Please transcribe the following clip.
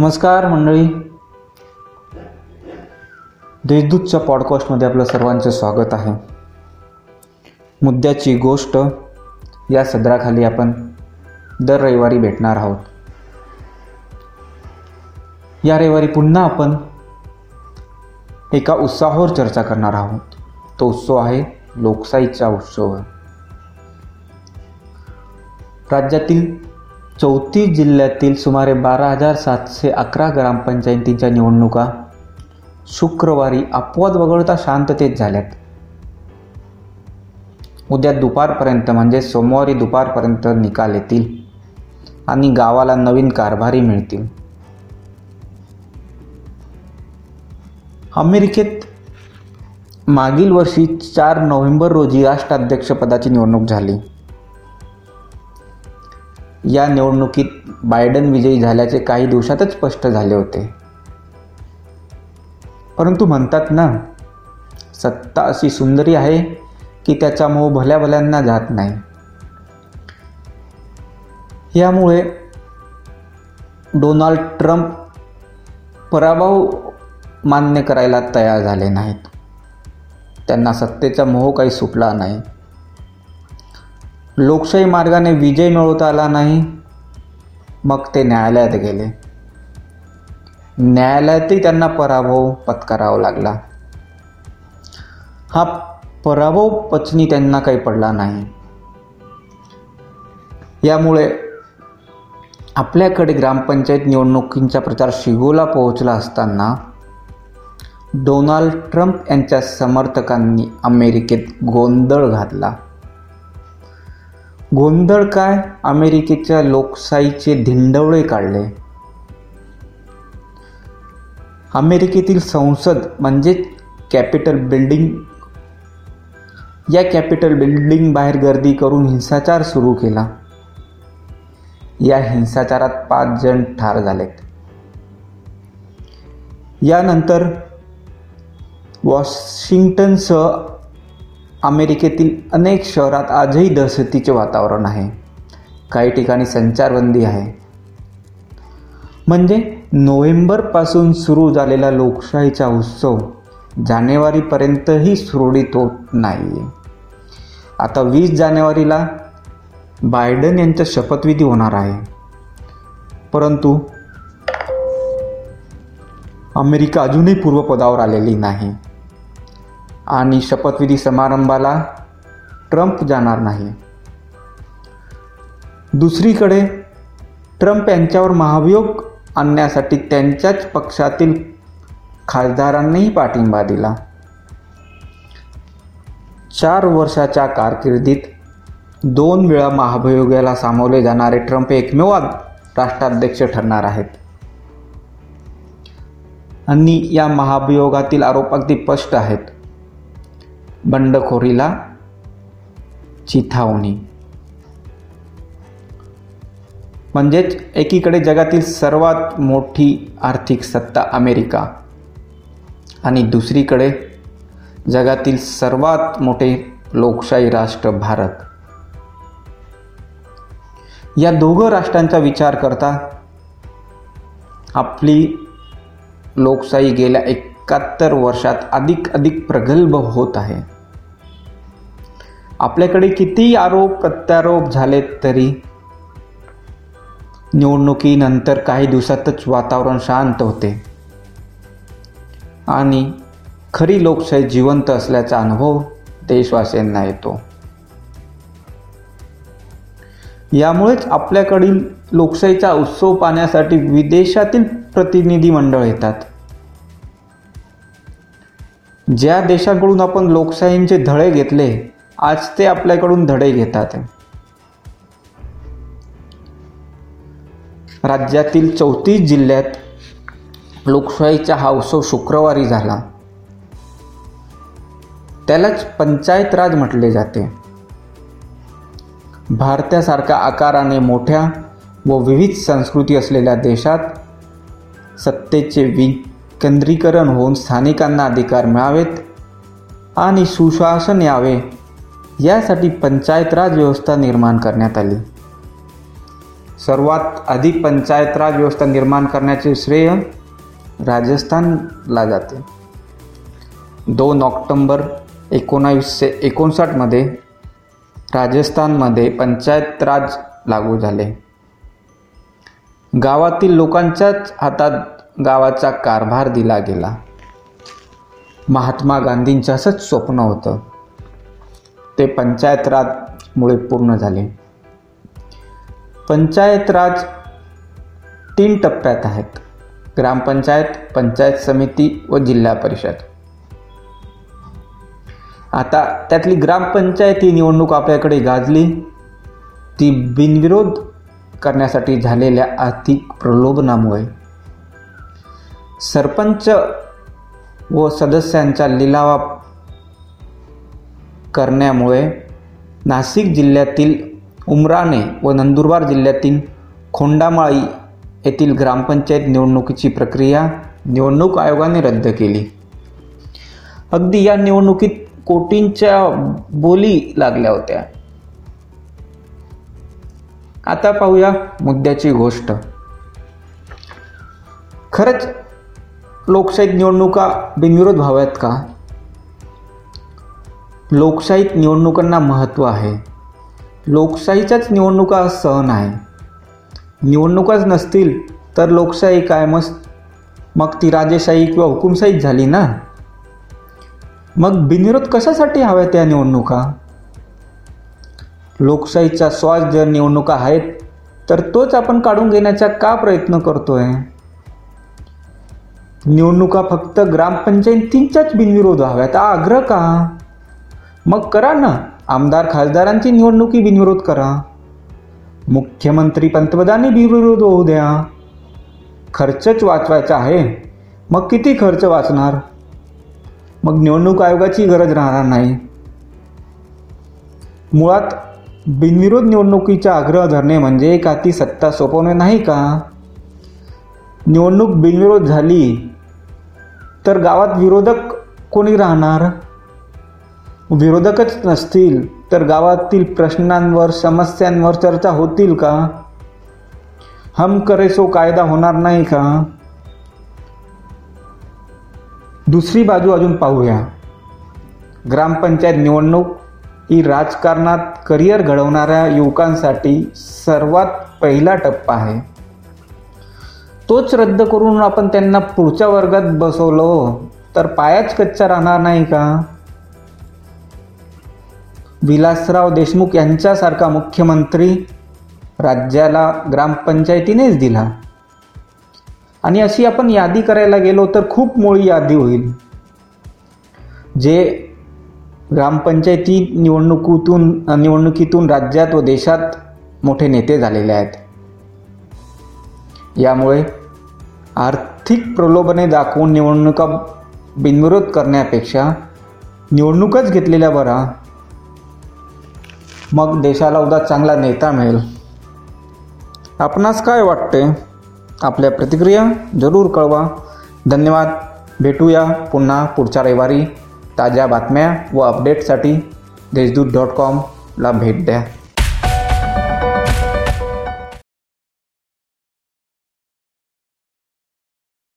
नमस्कार मंडळी. देशदूतच्या पॉडकास्टमध्ये आपलं सर्वांचं स्वागत आहे. मुद्द्याची गोष्ट या सदराखाली आपण दर रविवारी भेटणार आहोत. या रविवारी पुन्हा आपण एका उत्साहावर चर्चा करणार आहोत. तो उत्सव आहे लोकशाहीचा उत्सव. राज्यातील चौतीस जिल्ह्यातील सुमारे बारा हजार सातशे अकरा ग्रामपंचायतींच्या निवडणुका शुक्रवारी अपवाद वगळता शांततेत झाल्यात. उद्या दुपारपर्यंत म्हणजे सोमवारी दुपारपर्यंत निकाल येतील आणि गावाला नवीन कारभारी मिळतील. अमेरिकेत मागील वर्षी चार नोव्हेंबर रोजी राष्ट्राध्यक्षपदाची निवडणूक झाली. या निवडणुकीत बायडन विजयी झाल्याचे काही दिवसातच स्पष्ट झाले होते. परंतु म्हणतात ना सत्ता अशी सुंदरी आहे की त्याचा मोह भल्या भल्यांना जात नाही. यामुळे डोनाल्ड ट्रम्प पराभव मान्य करायला तयार झाले नाहीत. त्यांना सत्तेचा मोह काही सुटला नाही. लोकशाही मार्गाने विजय मिळवता आला नाही. मग ते न्यायालयात गेले. न्यायालयातही त्यांना पराभव पत्करावा लागला. हा पराभव पचनी त्यांना काही पडला नाही. यामुळे आपल्याकडे ग्रामपंचायत निवडणुकींचा प्रचार शिगोला पोहोचला असताना डोनाल्ड ट्रम्प यांच्या समर्थकांनी अमेरिकेत गोंधळ घातला. गोंधळ काय? अमेरिकेच्या लोकशाहीचे धिंडवळे काढले. अमेरिकेतील संसद म्हणजे कॅपिटल बिल्डिंग. या कॅपिटल बिल्डिंग बाहेर गर्दी करून हिंसाचार सुरू केला. या हिंसाचारात पाच जण ठार झालेत. यानंतर वॉशिंग्टनसह अमेरिकेतील अनेक शहरात आजही दहशतीचे वातावरण आहे. काही ठिकाणी संचारबंदी आहे. म्हणजे नोव्हेंबरपासून सुरू झालेला लोकशाहीचा उत्सव जानेवारीपर्यंतही सुरळीत होत नाही आहे आता वीस जानेवारीला बायडन यांचा शपथविधी होणार आहे. परंतु अमेरिका अजूनही पूर्वपदावर आलेली नाही. आणि शपथविधी समारंभाला ट्रम्प जाणार नाही. दुसरीकडे ट्रम्प यांच्यावर महाभियोग आणण्यासाठी त्यांच्याच पक्षातील खासदारांनीही पाठिंबा दिला. चार वर्षाच्या कारकिर्दीत दोन वेळा महाभियोगाला सामोरे जाणारे ट्रम्प एकमेव राष्ट्राध्यक्ष ठरणार आहेत. आणि या महाभियोगातील आरोप अगदी स्पष्ट आहेत. बंडखोरीला चिथावणी. म्हणजेच एकीकडे जगातील सर्वात मोठी आर्थिक सत्ता अमेरिका आणि दुसरीकडे जगातील सर्वात मोठे लोकशाही राष्ट्र भारत. या दोघं राष्ट्रांचा विचार करता आपली लोकशाही गेल्या एक एकाहत्तर वर्षात अधिक अधिक प्रगल्भ होत आहे. आपल्याकडे किती आरोप प्रत्यारोप झाले तरी? निवडणुकीनंतर काही दिवसातच वातावरण शांत होते. आणि खरी लोकशाही जिवंत असल्याचा अनुभव देशवासियांना येतो. यामुळेच आपल्याकडील लोकशाहीचा उत्सव पाहण्यासाठी विदेशातील प्रतिनिधी मंडळ येतात. ज्या देशाकडून आपण लोकशाहींचे धडे घेतले आज ते आपल्याकडून धडे घेतात. राज्यातील चौतीस जिल्ह्यात लोकशाहीचा हा उत्सव शुक्रवारी झाला. त्यालाच पंचायत राज म्हटले जाते. भारतासारख्या आकाराने मोठ्या व विविध संस्कृती असलेल्या देशात सत्तेचे केंद्रीकरण होऊन स्थानिकांना अधिकार मिळावेत आणि सुशासन यावे यासाठी पंचायत राज व्यवस्था निर्माण करण्यात आली. सर्वात आधी पंचायत राज व्यवस्था निर्माण करण्याचे श्रेय राजस्थानला जाते. दोन ऑक्टोंबर एकोणावीसशे एकोणसाठमध्ये राजस्थानमध्ये पंचायत राज लागू झाले. गावातील लोकांच्याच हातात गावाचा कारभार दिला गेला. महात्मा गांधींचं असंच स्वप्न होतं. ते पंचायत राजमुळे पूर्ण झाले. पंचायत राज तीन टप्प्यात आहेत. ग्रामपंचायत पंचायत समिती व जिल्हा परिषद. आता त्यातली ग्रामपंचायत ही निवडणूक आपल्याकडे गाजली. ती बिनविरोध करण्यासाठी झालेल्या आर्थिक प्रलोभनामुळे. सरपंच व सदस्यांचा लिलावा करण्यामुळे नाशिक जिल्ह्यातील उमराणे व नंदुरबार जिल्ह्यातील खोंडामाळी येथील ग्रामपंचायत निवडणुकीची प्रक्रिया निवडणूक आयोगाने रद्द केली. अगदी या निवडणुकीत कोटींच्या बोली लागल्या होत्या. आता पाहूया मुद्द्याची गोष्ट. खरंच लोकशाहीत निवडणुका बिनविरोध व्हाव्यात का? लोकशाहीत निवडणुकांना महत्त्व आहे. लोकशाहीच्याच निवडणुका सहन आहे. निवडणुकाच नसतील तर लोकशाही काय मग मग ती राजेशाही किंवा हुकुमशाहीच झाली ना? मग बिनविरोध कशासाठी हव्या त्या निवडणुका? लोकशाहीचा श्वास जर निवडणुका आहेत तर तोच आपण काढून घेण्याचा का प्रयत्न करतोय? निवडणुका फक्त ग्रामपंचायतींच्याच बिनविरोध व्हाव्यात. आग्रह का? मग करा ना. आमदार खासदारांची निवडणुकी बिनविरोध करा. मुख्यमंत्री पंतप्रधानी बिनविरोध होऊ द्या. खर्चच वाचवायचा आहे. मग किती खर्च वाचणार? मग निवडणूक आयोगाची गरज राहणार नाही. मुळात बिनविरोध निवडणुकीचा आग्रह धरणे म्हणजे एक ती सत्ता सोपवणे नाही का? निवडणूक बिनविरोध झाली तर गावात विरोधक कोणी राहणार? विरोधकच नसतील तर गावातील प्रश्नांवर समस्यांवर चर्चा होतील का? हम करे सो कायदा होणार नाही का? दुसरी बाजू अजून पाहूया. ग्रामपंचायत निवडणूक ही राजकारणात करिअर घडवणाऱ्या युवकांसाठी सर्वात पहिला टप्पा आहे. तोच रद्द करून आपण त्यांना पुढच्या वर्गात बसवलो हो. तर पायाच कच्चा राहणार नाही का? विलासराव देशमुख यांच्यासारखा मुख्यमंत्री राज्याला ग्रामपंचायतीनेच दिला. आणि अशी आपण यादी करायला गेलो तर खूप मोठी यादी होईल. जे ग्रामपंचायती निवडणुकीतून निवडणुकीतून राज्यात व देशात मोठे नेते झालेले आहेत. यामुळे आर्थिक प्रलोभने दाखवून निवडणुका बिनविरोध करण्यापेक्षा निवडणूकच घेतलेल्या बरा. मग देशाला उद्या चांगला नेता मिळेल. आपणास काय वाटते? आपल्या प्रतिक्रिया जरूर कळवा. धन्यवाद. भेटूया पुन्हा पुढच्या रविवारी. ताज्या बातम्या व अपडेटसाठी देशदूत डॉट कॉमला भेट द्या.